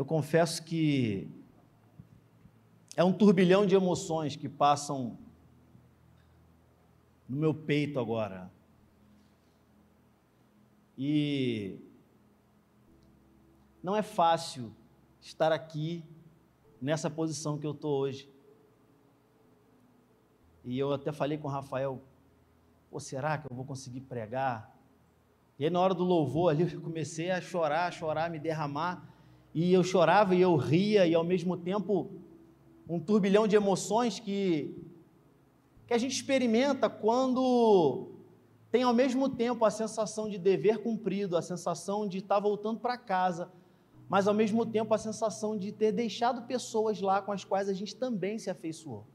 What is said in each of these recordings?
eu confesso que é um turbilhão de emoções que passam no meu peito agora. E não é fácil estar aqui nessa posição que eu estou hoje. E eu até falei com o Rafael, Pô, será que eu vou conseguir pregar? E aí, na hora do louvor ali, eu comecei a chorar, a chorar, a me derramar. E eu chorava e eu ria, e ao mesmo tempo, um turbilhão de emoções que, que a gente experimenta quando tem ao mesmo tempo a sensação de dever cumprido, a sensação de estar voltando para casa, mas ao mesmo tempo a sensação de ter deixado pessoas lá com as quais a gente também se afeiçoou.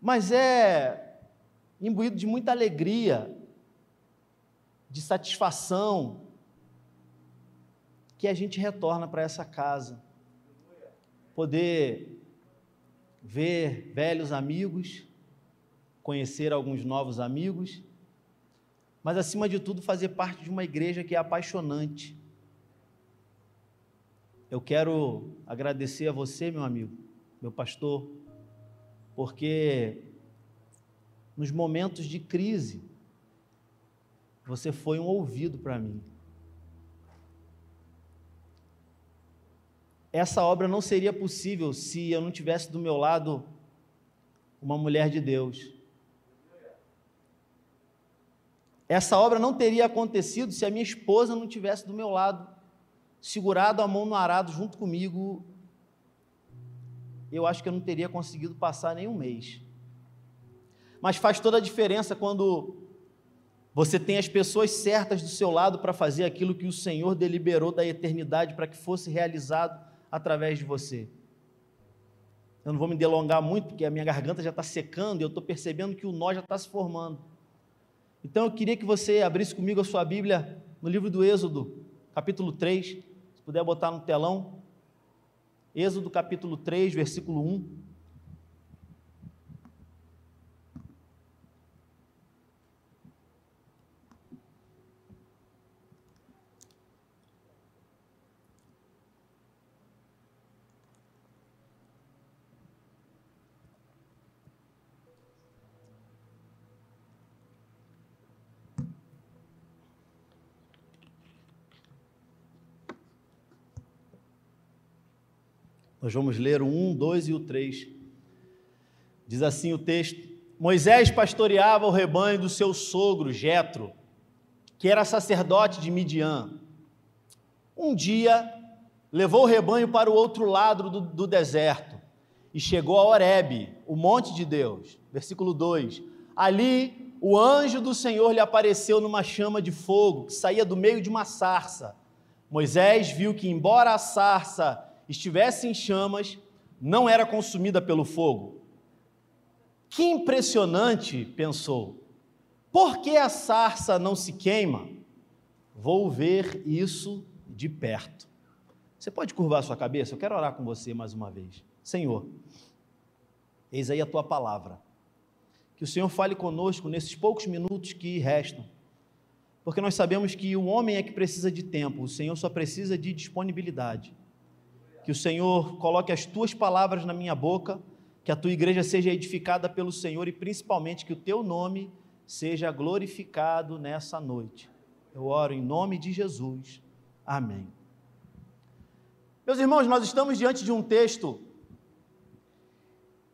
Mas é imbuído de muita alegria, de satisfação, que a gente retorna para essa casa. Poder ver velhos amigos, conhecer alguns novos amigos, mas acima de tudo fazer parte de uma igreja que é apaixonante. Eu quero agradecer a você, meu amigo, meu pastor, porque nos momentos de crise, você foi um ouvido para mim. Essa obra não seria possível se eu não tivesse do meu lado uma mulher de Deus. Essa obra não teria acontecido se a minha esposa não tivesse do meu lado, segurado a mão no arado junto comigo. Eu acho que eu não teria conseguido passar nem um mês. Mas faz toda a diferença quando você tem as pessoas certas do seu lado para fazer aquilo que o Senhor deliberou da eternidade para que fosse realizado através de você. Eu não vou me delongar muito, porque a minha garganta já está secando e eu estou percebendo que o nó já está se formando. Então eu queria que você abrisse comigo a sua Bíblia no livro do Êxodo, capítulo 3, se puder botar no telão. Êxodo capítulo 3, versículo 1. Nós vamos ler o 1, 2 e o 3. Diz assim o texto: Moisés pastoreava o rebanho do seu sogro Jetro, que era sacerdote de Midian. Um dia levou o rebanho para o outro lado do, do deserto e chegou a Horebe, o monte de Deus. Versículo 2: Ali o anjo do Senhor lhe apareceu numa chama de fogo que saía do meio de uma sarça. Moisés viu que, embora a sarça estivesse em chamas, não era consumida pelo fogo. Que impressionante, pensou. Por que a sarça não se queima? Vou ver isso de perto. Você pode curvar sua cabeça? Eu quero orar com você mais uma vez. Senhor, eis aí a tua palavra. Que o Senhor fale conosco nesses poucos minutos que restam. Porque nós sabemos que o homem é que precisa de tempo, o Senhor só precisa de disponibilidade que o Senhor coloque as tuas palavras na minha boca, que a tua igreja seja edificada pelo Senhor e principalmente que o teu nome seja glorificado nessa noite. Eu oro em nome de Jesus. Amém. Meus irmãos, nós estamos diante de um texto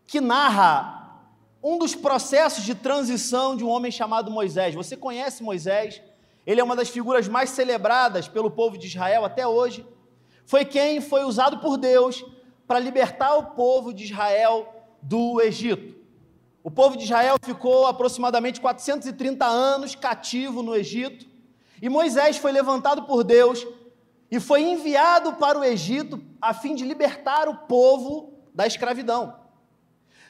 que narra um dos processos de transição de um homem chamado Moisés. Você conhece Moisés? Ele é uma das figuras mais celebradas pelo povo de Israel até hoje foi quem foi usado por Deus para libertar o povo de Israel do Egito. O povo de Israel ficou aproximadamente 430 anos cativo no Egito, e Moisés foi levantado por Deus e foi enviado para o Egito a fim de libertar o povo da escravidão.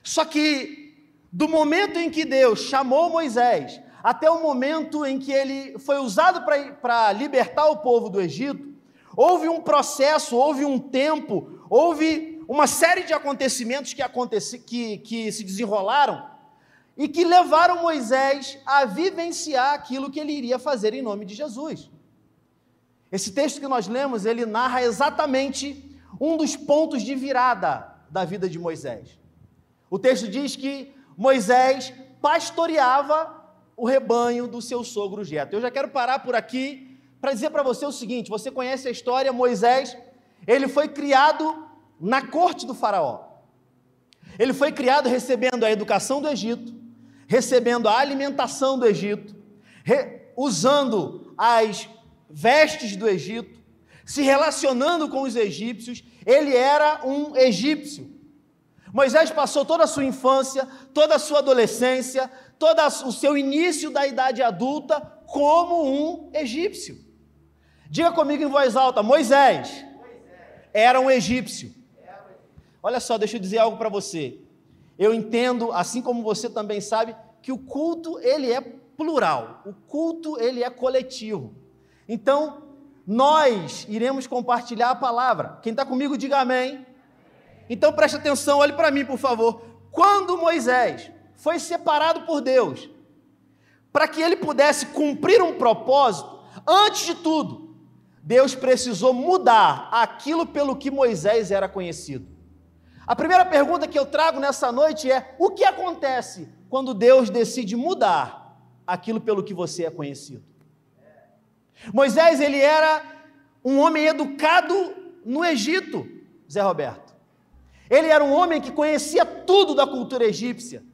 Só que do momento em que Deus chamou Moisés até o momento em que ele foi usado para libertar o povo do Egito, Houve um processo, houve um tempo, houve uma série de acontecimentos que, aconteci, que, que se desenrolaram e que levaram Moisés a vivenciar aquilo que ele iria fazer em nome de Jesus. Esse texto que nós lemos, ele narra exatamente um dos pontos de virada da vida de Moisés. O texto diz que Moisés pastoreava o rebanho do seu sogro Jetro. Eu já quero parar por aqui para dizer para você o seguinte: você conhece a história, Moisés, ele foi criado na corte do faraó. Ele foi criado recebendo a educação do Egito, recebendo a alimentação do Egito, usando as vestes do Egito, se relacionando com os egípcios, ele era um egípcio. Moisés passou toda a sua infância, toda a sua adolescência, todo o seu início da idade adulta como um egípcio. Diga comigo em voz alta: Moisés era um egípcio. Olha só, deixa eu dizer algo para você. Eu entendo, assim como você também sabe, que o culto ele é plural. O culto ele é coletivo. Então, nós iremos compartilhar a palavra. Quem está comigo, diga amém. Então preste atenção, olhe para mim, por favor. Quando Moisés foi separado por Deus, para que ele pudesse cumprir um propósito, antes de tudo, Deus precisou mudar aquilo pelo que Moisés era conhecido. A primeira pergunta que eu trago nessa noite é: o que acontece quando Deus decide mudar aquilo pelo que você é conhecido? Moisés, ele era um homem educado no Egito, Zé Roberto. Ele era um homem que conhecia tudo da cultura egípcia.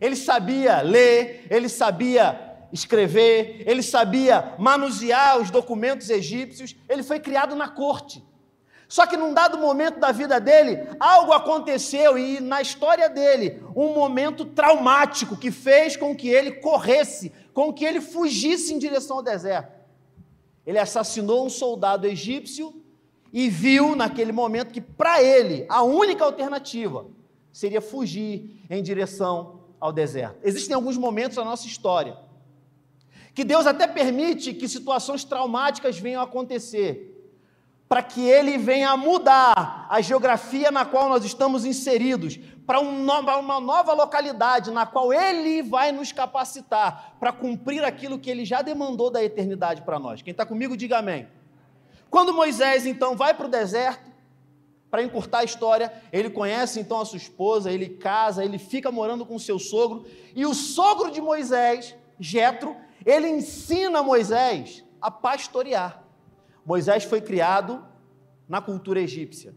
Ele sabia ler, ele sabia escrever, ele sabia manusear os documentos egípcios, ele foi criado na corte. Só que num dado momento da vida dele, algo aconteceu e na história dele, um momento traumático que fez com que ele corresse, com que ele fugisse em direção ao deserto. Ele assassinou um soldado egípcio e viu naquele momento que para ele a única alternativa seria fugir em direção ao deserto. Existem alguns momentos na nossa história que Deus até permite que situações traumáticas venham a acontecer para que ele venha mudar a geografia na qual nós estamos inseridos, para uma nova localidade na qual ele vai nos capacitar para cumprir aquilo que ele já demandou da eternidade para nós. Quem está comigo, diga amém. Quando Moisés então vai para o deserto, para encurtar a história, ele conhece então a sua esposa, ele casa, ele fica morando com seu sogro, e o sogro de Moisés, Jetro, ele ensina Moisés a pastorear. Moisés foi criado na cultura egípcia.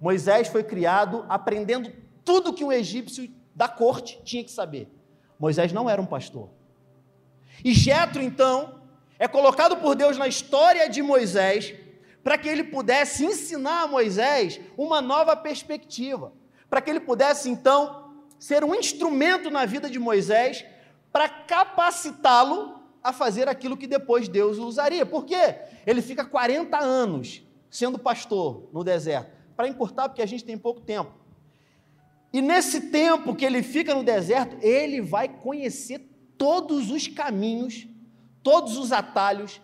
Moisés foi criado aprendendo tudo que um egípcio da corte tinha que saber. Moisés não era um pastor. E Jetro, então, é colocado por Deus na história de Moisés para que ele pudesse ensinar a Moisés uma nova perspectiva, para que ele pudesse, então, ser um instrumento na vida de Moisés para capacitá-lo a fazer aquilo que depois Deus usaria. Por quê? Ele fica 40 anos sendo pastor no deserto. Para encurtar, porque a gente tem pouco tempo. E nesse tempo que ele fica no deserto, ele vai conhecer todos os caminhos, todos os atalhos,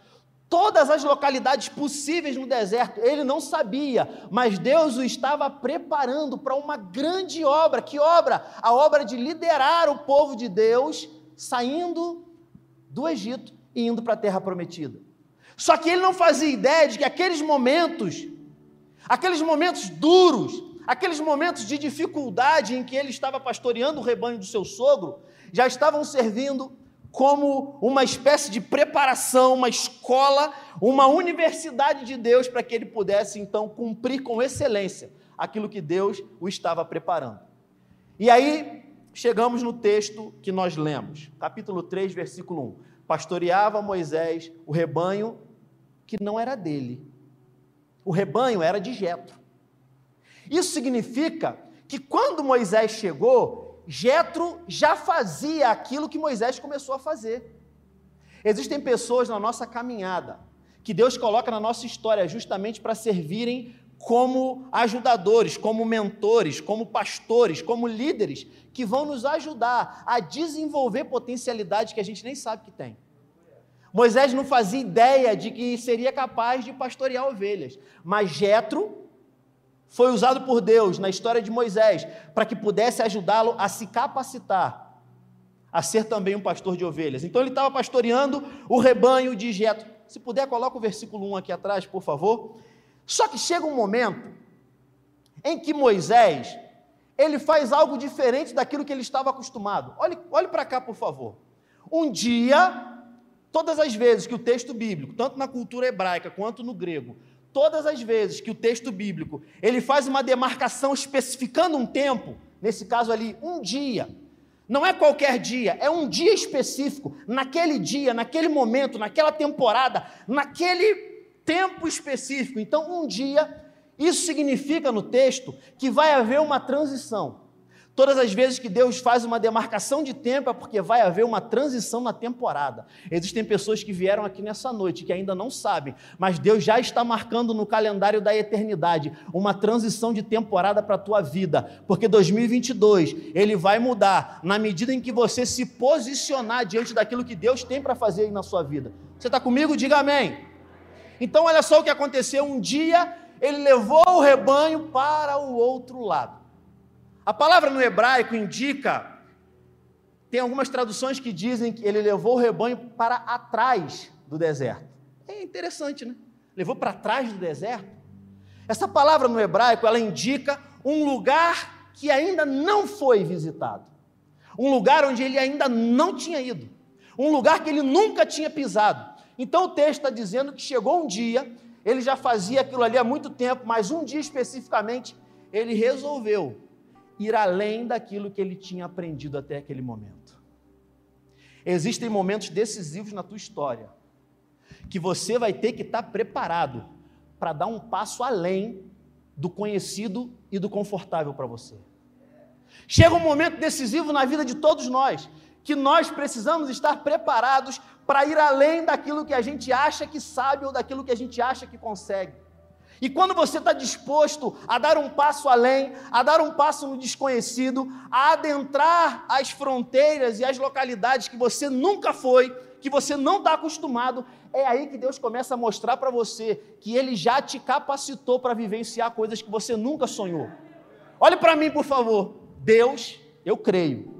todas as localidades possíveis no deserto. Ele não sabia, mas Deus o estava preparando para uma grande obra. Que obra? A obra de liderar o povo de Deus saindo do Egito e indo para a terra prometida. Só que ele não fazia ideia de que aqueles momentos, aqueles momentos duros, aqueles momentos de dificuldade em que ele estava pastoreando o rebanho do seu sogro, já estavam servindo como uma espécie de preparação, uma escola, uma universidade de Deus para que ele pudesse então cumprir com excelência aquilo que Deus o estava preparando. E aí chegamos no texto que nós lemos, capítulo 3, versículo 1 pastoreava Moisés o rebanho que não era dele. O rebanho era de Jetro. Isso significa que quando Moisés chegou, Jetro já fazia aquilo que Moisés começou a fazer. Existem pessoas na nossa caminhada que Deus coloca na nossa história justamente para servirem como ajudadores, como mentores, como pastores, como líderes que vão nos ajudar a desenvolver potencialidades que a gente nem sabe que tem. Moisés não fazia ideia de que seria capaz de pastorear ovelhas, mas Jetro foi usado por Deus na história de Moisés para que pudesse ajudá-lo a se capacitar a ser também um pastor de ovelhas. Então ele estava pastoreando o rebanho de Jetro. Se puder, coloca o versículo 1 aqui atrás, por favor. Só que chega um momento em que Moisés, ele faz algo diferente daquilo que ele estava acostumado. Olhe, olhe para cá, por favor. Um dia, todas as vezes que o texto bíblico, tanto na cultura hebraica quanto no grego, todas as vezes que o texto bíblico, ele faz uma demarcação especificando um tempo, nesse caso ali, um dia, não é qualquer dia, é um dia específico, naquele dia, naquele momento, naquela temporada, naquele tempo específico. Então, um dia, isso significa no texto que vai haver uma transição. Todas as vezes que Deus faz uma demarcação de tempo é porque vai haver uma transição na temporada. Existem pessoas que vieram aqui nessa noite que ainda não sabem, mas Deus já está marcando no calendário da eternidade uma transição de temporada para a tua vida, porque 2022 ele vai mudar na medida em que você se posicionar diante daquilo que Deus tem para fazer aí na sua vida. Você está comigo? Diga amém. Então, olha só o que aconteceu. Um dia ele levou o rebanho para o outro lado. A palavra no hebraico indica, tem algumas traduções que dizem que ele levou o rebanho para atrás do deserto. É interessante, né? Levou para trás do deserto. Essa palavra no hebraico, ela indica um lugar que ainda não foi visitado. Um lugar onde ele ainda não tinha ido. Um lugar que ele nunca tinha pisado. Então o texto está dizendo que chegou um dia, ele já fazia aquilo ali há muito tempo, mas um dia especificamente, ele resolveu ir além daquilo que ele tinha aprendido até aquele momento. Existem momentos decisivos na tua história que você vai ter que estar preparado para dar um passo além do conhecido e do confortável para você. Chega um momento decisivo na vida de todos nós que nós precisamos estar preparados para ir além daquilo que a gente acha que sabe ou daquilo que a gente acha que consegue. E quando você está disposto a dar um passo além, a dar um passo no desconhecido, a adentrar as fronteiras e as localidades que você nunca foi, que você não está acostumado, é aí que Deus começa a mostrar para você que Ele já te capacitou para vivenciar coisas que você nunca sonhou. Olhe para mim, por favor. Deus, eu creio,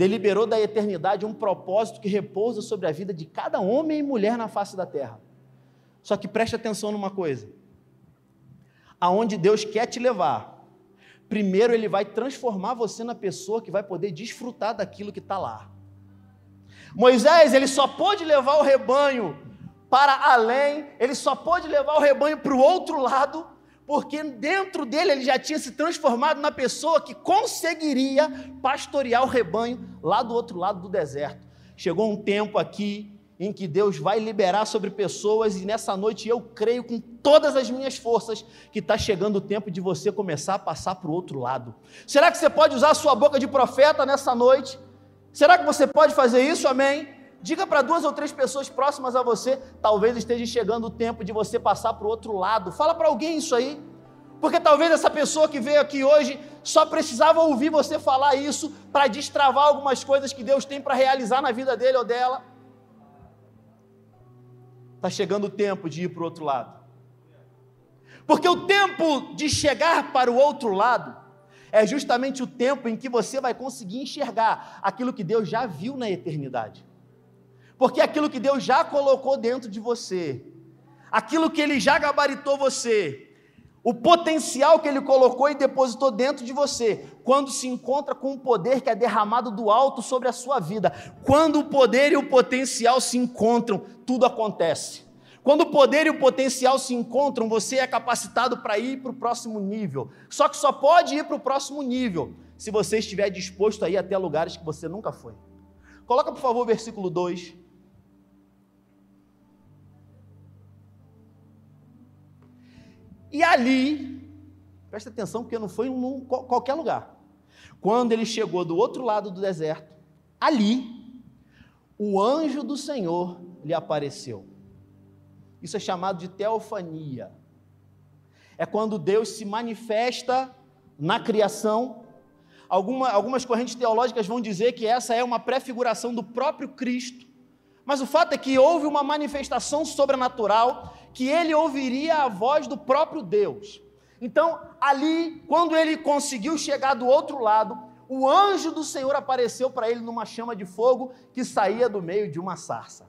deliberou da eternidade um propósito que repousa sobre a vida de cada homem e mulher na face da terra. Só que preste atenção numa coisa aonde Deus quer te levar, primeiro Ele vai transformar você na pessoa que vai poder desfrutar daquilo que está lá. Moisés, ele só pôde levar o rebanho para além, ele só pôde levar o rebanho para o outro lado, porque dentro dele ele já tinha se transformado na pessoa que conseguiria pastorear o rebanho lá do outro lado do deserto. Chegou um tempo aqui em que Deus vai liberar sobre pessoas, e nessa noite eu creio com todas as minhas forças que está chegando o tempo de você começar a passar para o outro lado. Será que você pode usar a sua boca de profeta nessa noite? Será que você pode fazer isso? Amém? Diga para duas ou três pessoas próximas a você, talvez esteja chegando o tempo de você passar para o outro lado. Fala para alguém isso aí. Porque talvez essa pessoa que veio aqui hoje só precisava ouvir você falar isso para destravar algumas coisas que Deus tem para realizar na vida dele ou dela. Está chegando o tempo de ir para o outro lado. Porque o tempo de chegar para o outro lado é justamente o tempo em que você vai conseguir enxergar aquilo que Deus já viu na eternidade. Porque aquilo que Deus já colocou dentro de você, aquilo que Ele já gabaritou você, o potencial que ele colocou e depositou dentro de você, quando se encontra com o poder que é derramado do alto sobre a sua vida, quando o poder e o potencial se encontram, tudo acontece. Quando o poder e o potencial se encontram, você é capacitado para ir para o próximo nível. Só que só pode ir para o próximo nível se você estiver disposto a ir até lugares que você nunca foi. Coloca, por favor, o versículo 2. E ali, presta atenção, porque não foi em qualquer lugar. Quando ele chegou do outro lado do deserto, ali, o anjo do Senhor lhe apareceu. Isso é chamado de teofania. É quando Deus se manifesta na criação. Alguma, algumas correntes teológicas vão dizer que essa é uma prefiguração do próprio Cristo. Mas o fato é que houve uma manifestação sobrenatural que ele ouviria a voz do próprio Deus. Então, ali, quando ele conseguiu chegar do outro lado, o anjo do Senhor apareceu para ele numa chama de fogo que saía do meio de uma sarça.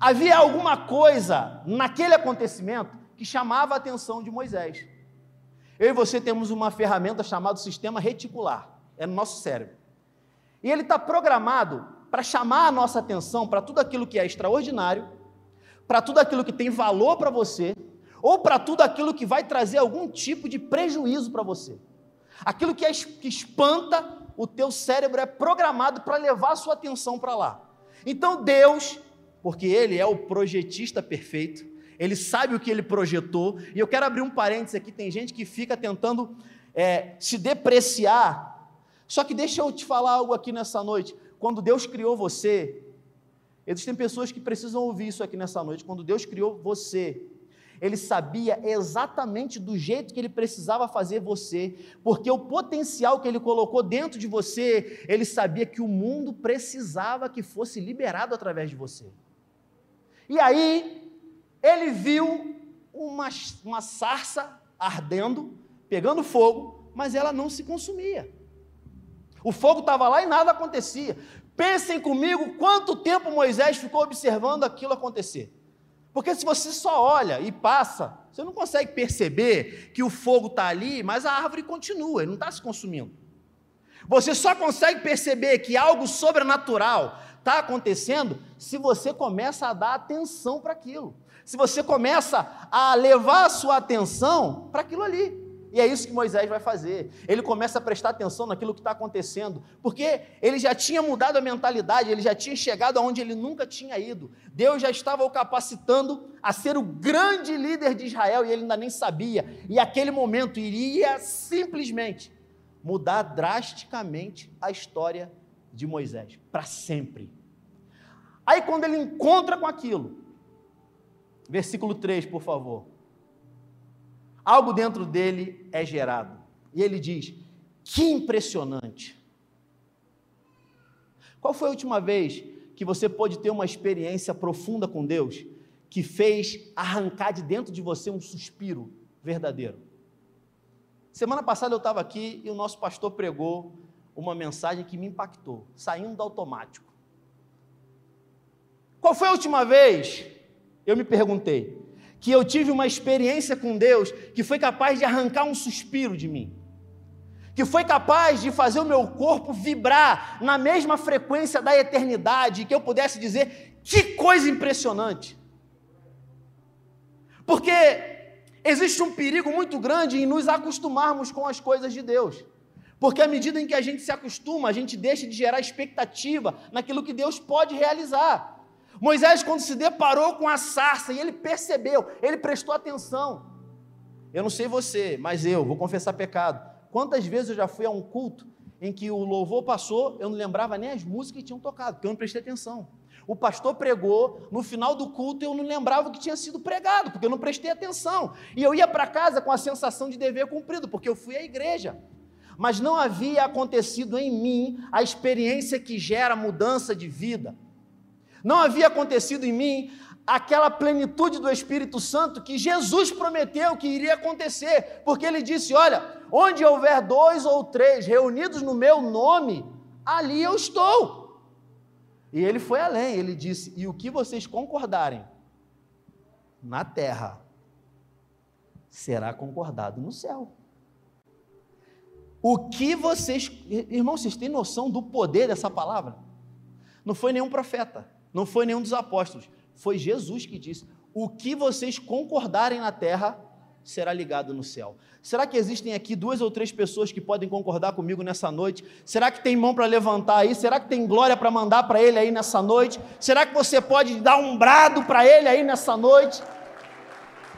Havia alguma coisa naquele acontecimento que chamava a atenção de Moisés. Eu e você temos uma ferramenta chamada sistema reticular, é no nosso cérebro. E ele está programado para chamar a nossa atenção para tudo aquilo que é extraordinário, para tudo aquilo que tem valor para você, ou para tudo aquilo que vai trazer algum tipo de prejuízo para você. Aquilo que, é, que espanta o teu cérebro é programado para levar a sua atenção para lá. Então Deus, porque Ele é o projetista perfeito, Ele sabe o que Ele projetou, e eu quero abrir um parênteses aqui, tem gente que fica tentando é, se depreciar, só que deixa eu te falar algo aqui nessa noite, quando Deus criou você, existem pessoas que precisam ouvir isso aqui nessa noite, quando Deus criou você, ele sabia exatamente do jeito que ele precisava fazer você, porque o potencial que ele colocou dentro de você, ele sabia que o mundo precisava que fosse liberado através de você. E aí, ele viu uma, uma sarça ardendo, pegando fogo, mas ela não se consumia. O fogo estava lá e nada acontecia. Pensem comigo quanto tempo Moisés ficou observando aquilo acontecer. Porque se você só olha e passa, você não consegue perceber que o fogo está ali, mas a árvore continua, ele não está se consumindo. Você só consegue perceber que algo sobrenatural está acontecendo se você começa a dar atenção para aquilo. Se você começa a levar a sua atenção para aquilo ali. E é isso que Moisés vai fazer. Ele começa a prestar atenção naquilo que está acontecendo, porque ele já tinha mudado a mentalidade, ele já tinha chegado aonde ele nunca tinha ido. Deus já estava o capacitando a ser o grande líder de Israel e ele ainda nem sabia. E aquele momento iria simplesmente mudar drasticamente a história de Moisés, para sempre. Aí, quando ele encontra com aquilo, versículo 3, por favor algo dentro dele é gerado. E ele diz: Que impressionante! Qual foi a última vez que você pôde ter uma experiência profunda com Deus que fez arrancar de dentro de você um suspiro verdadeiro? Semana passada eu estava aqui e o nosso pastor pregou uma mensagem que me impactou, saindo do automático. Qual foi a última vez? Eu me perguntei que eu tive uma experiência com Deus que foi capaz de arrancar um suspiro de mim, que foi capaz de fazer o meu corpo vibrar na mesma frequência da eternidade, que eu pudesse dizer: que coisa impressionante! Porque existe um perigo muito grande em nos acostumarmos com as coisas de Deus. Porque à medida em que a gente se acostuma, a gente deixa de gerar expectativa naquilo que Deus pode realizar. Moisés, quando se deparou com a sarça e ele percebeu, ele prestou atenção. Eu não sei você, mas eu vou confessar pecado. Quantas vezes eu já fui a um culto em que o louvor passou, eu não lembrava nem as músicas que tinham tocado, porque eu não prestei atenção. O pastor pregou, no final do culto eu não lembrava o que tinha sido pregado, porque eu não prestei atenção. E eu ia para casa com a sensação de dever cumprido, porque eu fui à igreja. Mas não havia acontecido em mim a experiência que gera mudança de vida. Não havia acontecido em mim aquela plenitude do Espírito Santo que Jesus prometeu que iria acontecer, porque ele disse: Olha, onde houver dois ou três reunidos no meu nome, ali eu estou. E ele foi além, ele disse: E o que vocês concordarem na terra será concordado no céu. O que vocês, irmãos, vocês têm noção do poder dessa palavra? Não foi nenhum profeta, não foi nenhum dos apóstolos, foi Jesus que disse: O que vocês concordarem na terra será ligado no céu. Será que existem aqui duas ou três pessoas que podem concordar comigo nessa noite? Será que tem mão para levantar aí? Será que tem glória para mandar para ele aí nessa noite? Será que você pode dar um brado para ele aí nessa noite?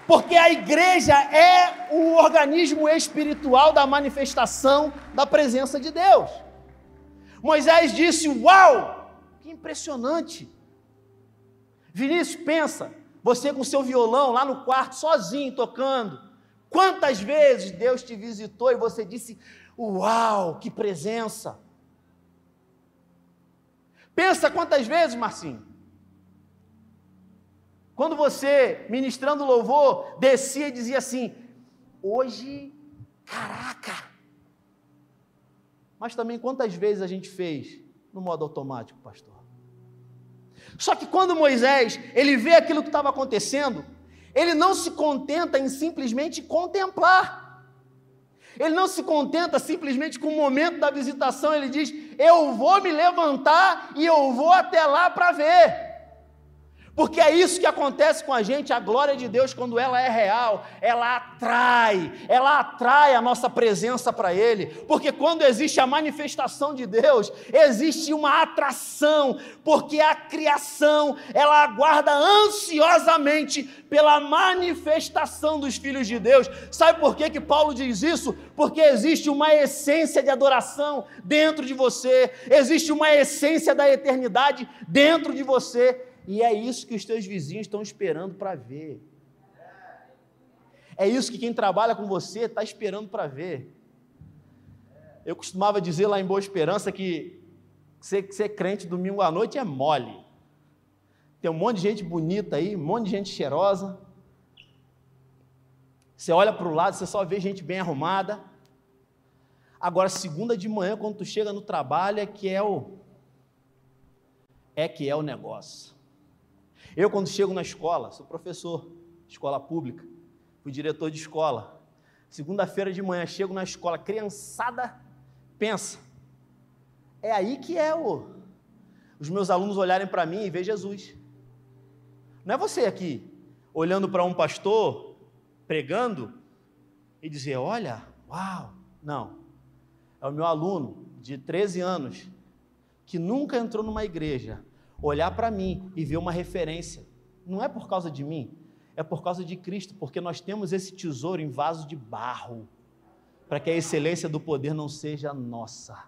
Porque a igreja é o organismo espiritual da manifestação da presença de Deus. Moisés disse: Uau, que impressionante! Vinícius, pensa, você com seu violão lá no quarto, sozinho, tocando. Quantas vezes Deus te visitou e você disse: Uau, que presença! Pensa quantas vezes, Marcinho, quando você, ministrando louvor, descia e dizia assim: Hoje, caraca! Mas também quantas vezes a gente fez no modo automático, pastor? Só que quando Moisés, ele vê aquilo que estava acontecendo, ele não se contenta em simplesmente contemplar. Ele não se contenta simplesmente com o momento da visitação, ele diz: Eu vou me levantar e eu vou até lá para ver. Porque é isso que acontece com a gente, a glória de Deus, quando ela é real, ela atrai, ela atrai a nossa presença para Ele. Porque quando existe a manifestação de Deus, existe uma atração, porque a criação, ela aguarda ansiosamente pela manifestação dos filhos de Deus. Sabe por que, que Paulo diz isso? Porque existe uma essência de adoração dentro de você, existe uma essência da eternidade dentro de você e é isso que os teus vizinhos estão esperando para ver. É isso que quem trabalha com você está esperando para ver. Eu costumava dizer lá em Boa Esperança que ser, ser crente domingo à noite é mole. Tem um monte de gente bonita aí, um monte de gente cheirosa. Você olha para o lado, você só vê gente bem arrumada. Agora, segunda de manhã, quando tu chega no trabalho, é que é o é que é o negócio. Eu, quando chego na escola, sou professor, escola pública, fui diretor de escola. Segunda-feira de manhã, chego na escola, criançada, pensa, é aí que é o, os meus alunos olharem para mim e ver Jesus. Não é você aqui, olhando para um pastor, pregando, e dizer: Olha, uau, não. É o meu aluno de 13 anos, que nunca entrou numa igreja, olhar para mim e ver uma referência. Não é por causa de mim, é por causa de Cristo, porque nós temos esse tesouro em vaso de barro, para que a excelência do poder não seja nossa.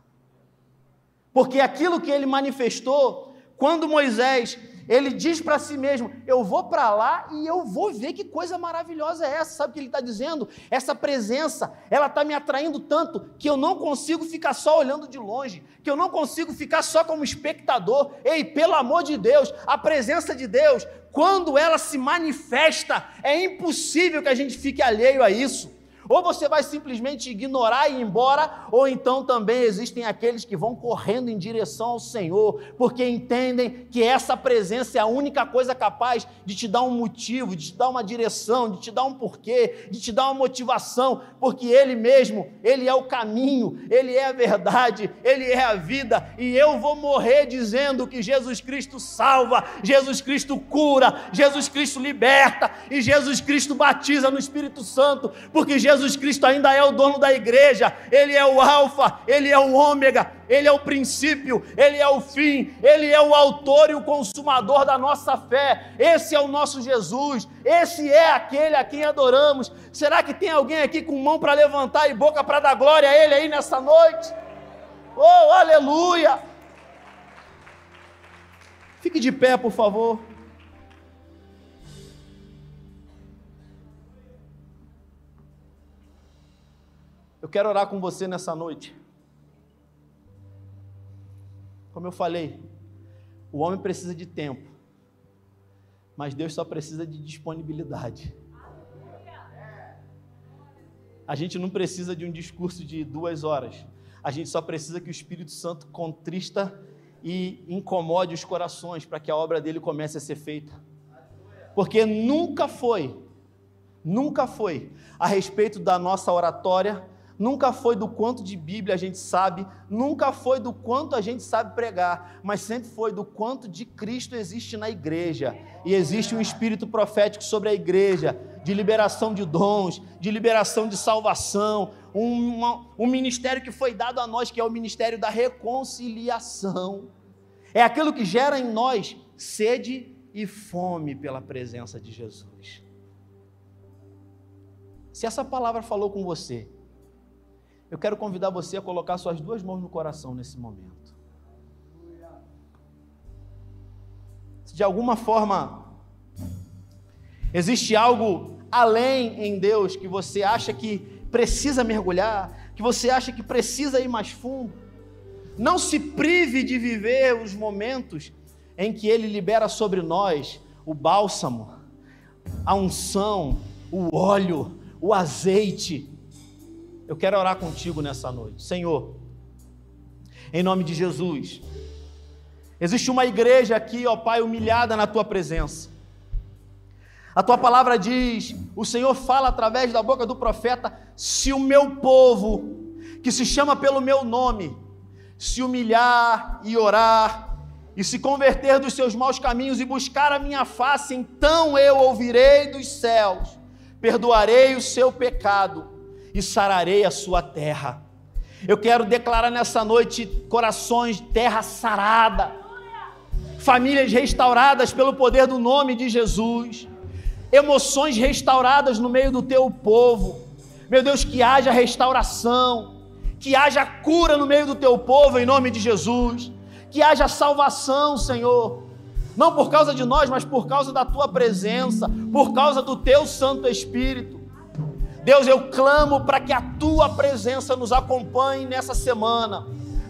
Porque aquilo que ele manifestou, quando Moisés ele diz para si mesmo: Eu vou para lá e eu vou ver que coisa maravilhosa é essa. Sabe o que ele está dizendo? Essa presença, ela está me atraindo tanto que eu não consigo ficar só olhando de longe, que eu não consigo ficar só como espectador. Ei, pelo amor de Deus, a presença de Deus, quando ela se manifesta, é impossível que a gente fique alheio a isso. Ou você vai simplesmente ignorar e ir embora, ou então também existem aqueles que vão correndo em direção ao Senhor, porque entendem que essa presença é a única coisa capaz de te dar um motivo, de te dar uma direção, de te dar um porquê, de te dar uma motivação, porque Ele mesmo, Ele é o caminho, Ele é a verdade, Ele é a vida, e eu vou morrer dizendo que Jesus Cristo salva, Jesus Cristo cura, Jesus Cristo liberta, e Jesus Cristo batiza no Espírito Santo, porque Jesus Jesus Cristo ainda é o dono da igreja, Ele é o Alfa, Ele é o Ômega, Ele é o princípio, Ele é o fim, Ele é o autor e o consumador da nossa fé. Esse é o nosso Jesus, esse é aquele a quem adoramos. Será que tem alguém aqui com mão para levantar e boca para dar glória a Ele aí nessa noite? Oh, aleluia! Fique de pé, por favor. Eu quero orar com você nessa noite. Como eu falei, o homem precisa de tempo, mas Deus só precisa de disponibilidade. A gente não precisa de um discurso de duas horas, a gente só precisa que o Espírito Santo contrista e incomode os corações para que a obra dele comece a ser feita. Porque nunca foi, nunca foi a respeito da nossa oratória, nunca foi do quanto de Bíblia a gente sabe, nunca foi do quanto a gente sabe pregar, mas sempre foi do quanto de Cristo existe na igreja. E existe um espírito profético sobre a igreja, de liberação de dons, de liberação de salvação, um, um ministério que foi dado a nós, que é o ministério da reconciliação. É aquilo que gera em nós sede e fome pela presença de Jesus. Se essa palavra falou com você, eu quero convidar você a colocar suas duas mãos no coração nesse momento. Se de alguma forma existe algo além em Deus que você acha que precisa mergulhar, que você acha que precisa ir mais fundo, não se prive de viver os momentos em que Ele libera sobre nós o bálsamo, a unção, o óleo, o azeite, eu quero orar contigo nessa noite. Senhor, em nome de Jesus, Existe uma igreja aqui, ó Pai, humilhada na tua presença. A tua palavra diz, o Senhor fala através da boca do profeta: se o meu povo, que se chama pelo meu nome, se humilhar e orar, e se converter dos seus maus caminhos e buscar a minha face, então eu ouvirei dos céus, perdoarei o seu pecado e sararei a sua terra. Eu quero declarar nessa noite corações, terra sarada, famílias restauradas pelo poder do nome de Jesus, emoções restauradas no meio do teu povo. Meu Deus, que haja restauração, que haja cura no meio do teu povo em nome de Jesus, que haja salvação, Senhor. Não por causa de nós, mas por causa da tua presença, por causa do teu Santo Espírito. Deus, eu clamo para que a tua presença nos acompanhe nessa semana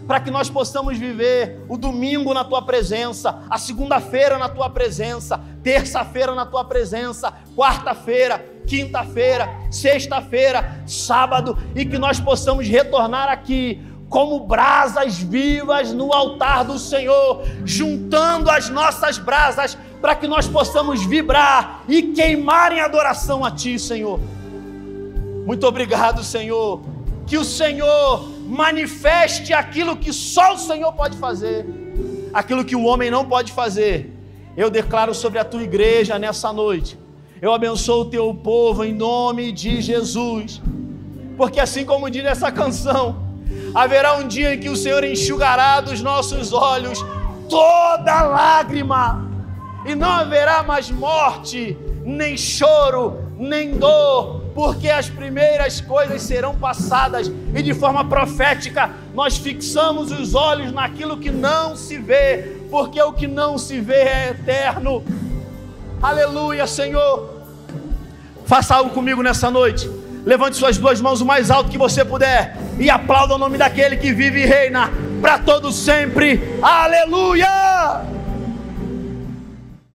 para que nós possamos viver o domingo na tua presença, a segunda-feira na tua presença, terça-feira na tua presença, quarta-feira, quinta-feira, sexta-feira, sábado e que nós possamos retornar aqui como brasas vivas no altar do Senhor, juntando as nossas brasas para que nós possamos vibrar e queimar em adoração a Ti, Senhor. Muito obrigado, Senhor. Que o Senhor manifeste aquilo que só o Senhor pode fazer, aquilo que o homem não pode fazer. Eu declaro sobre a tua igreja nessa noite. Eu abençoo o teu povo em nome de Jesus. Porque assim como diz essa canção, haverá um dia em que o Senhor enxugará dos nossos olhos toda lágrima, e não haverá mais morte, nem choro, nem dor, porque as primeiras coisas serão passadas e de forma profética nós fixamos os olhos naquilo que não se vê, porque o que não se vê é eterno. Aleluia, Senhor. Faça algo comigo nessa noite. Levante suas duas mãos o mais alto que você puder e aplauda o nome daquele que vive e reina para todo sempre. Aleluia!